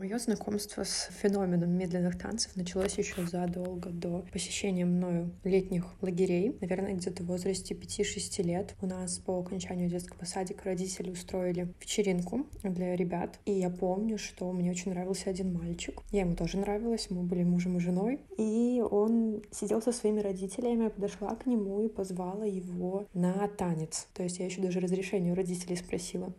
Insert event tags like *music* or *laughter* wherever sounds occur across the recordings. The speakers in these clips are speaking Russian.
Мое знакомство с феноменом медленных танцев началось еще задолго до посещения мною летних лагерей. Наверное, где-то в возрасте 5-6 лет у нас по окончанию детского садика родители устроили вечеринку для ребят. И я помню, что мне очень нравился один мальчик. Я ему тоже нравилась, мы были мужем и женой. И он сидел со своими родителями, я подошла к нему и позвала его на танец. То есть я еще даже разрешение у родителей спросила.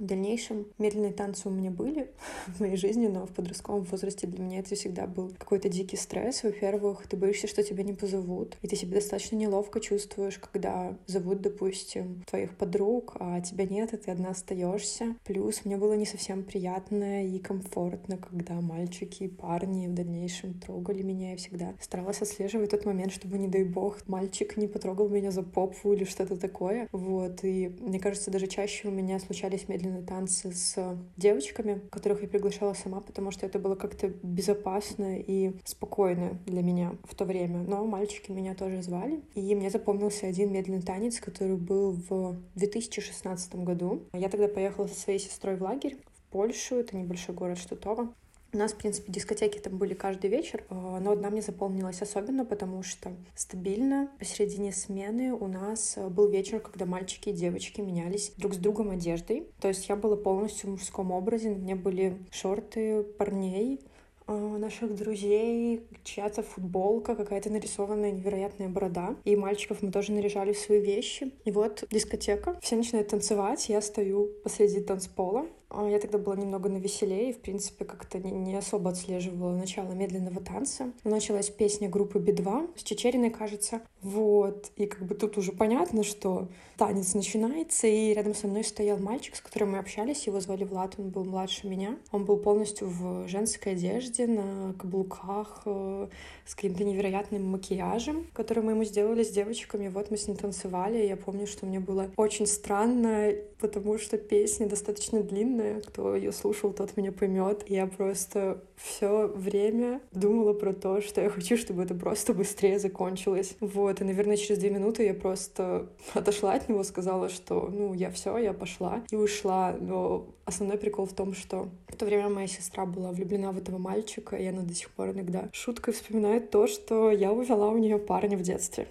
В дальнейшем медленные танцы у меня были *laughs* в моей жизни, но в подростковом возрасте для меня это всегда был какой-то дикий стресс. Во-первых, ты боишься, что тебя не позовут, и ты себя достаточно неловко чувствуешь, когда зовут, допустим, твоих подруг, а тебя нет, и ты одна остаешься. Плюс мне было не совсем приятно и комфортно, когда мальчики и парни в дальнейшем трогали меня. Я всегда старалась отслеживать тот момент, чтобы, не дай бог, мальчик не потрогал меня за попу или что-то такое. Вот, и мне кажется, даже чаще у меня случались медленные на танцы с девочками, которых я приглашала сама, потому что это было как-то безопасно и спокойно для меня в то время. Но мальчики меня тоже звали. И мне запомнился один медленный танец, который был в 2016 году. Я тогда поехала со своей сестрой в лагерь в Польшу, это небольшой город Штутова. У нас, в принципе, дискотеки там были каждый вечер, э, но одна мне запомнилась особенно, потому что стабильно посередине смены у нас э, был вечер, когда мальчики и девочки менялись друг с другом одеждой. То есть я была полностью в мужском образе, на мне были шорты парней, э, наших друзей, чья-то футболка, какая-то нарисованная невероятная борода. И мальчиков мы тоже наряжали в свои вещи. И вот дискотека. Все начинают танцевать, я стою посреди танцпола, а, я тогда была немного навеселее и, в принципе, как-то не, особо отслеживала начало медленного танца. Началась песня группы Би-2 с Чечериной, кажется. Вот. И как бы тут уже понятно, что танец начинается, и рядом со мной стоял мальчик, с которым мы общались. Его звали Влад, он был младше меня. Он был полностью в женской одежде, на каблуках, э, с каким-то невероятным макияжем, который мы ему сделали с девочками. Вот мы с ним танцевали. Я помню, что мне было очень странно, потому что песня достаточно длинная, длинная, кто ее слушал, тот меня поймет. Я просто все время думала про то, что я хочу, чтобы это просто быстрее закончилось. Вот, и, наверное, через две минуты я просто отошла от него, сказала, что, ну, я все, я пошла и ушла. Но основной прикол в том, что в то время моя сестра была влюблена в этого мальчика, и она до сих пор иногда шуткой вспоминает то, что я увела у нее парня в детстве.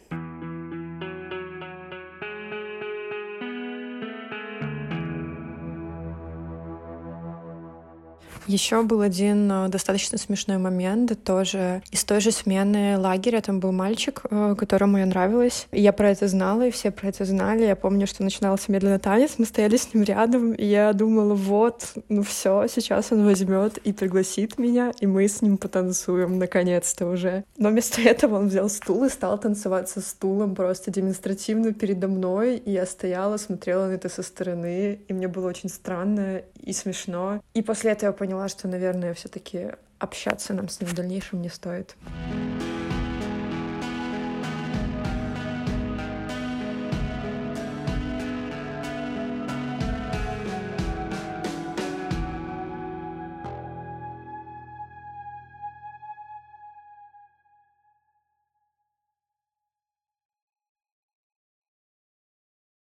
Еще был один э, достаточно смешной момент, тоже из той же смены лагеря. Там был мальчик, э, которому я нравилась. И я про это знала, и все про это знали. Я помню, что начинался медленный танец, мы стояли с ним рядом, и я думала, вот, ну все, сейчас он возьмет и пригласит меня, и мы с ним потанцуем наконец-то уже. Но вместо этого он взял стул и стал танцевать со стулом просто демонстративно передо мной, и я стояла, смотрела на это со стороны, и мне было очень странно и смешно. И после этого я поняла, поняла, что, наверное, все-таки общаться нам с ним в дальнейшем не стоит.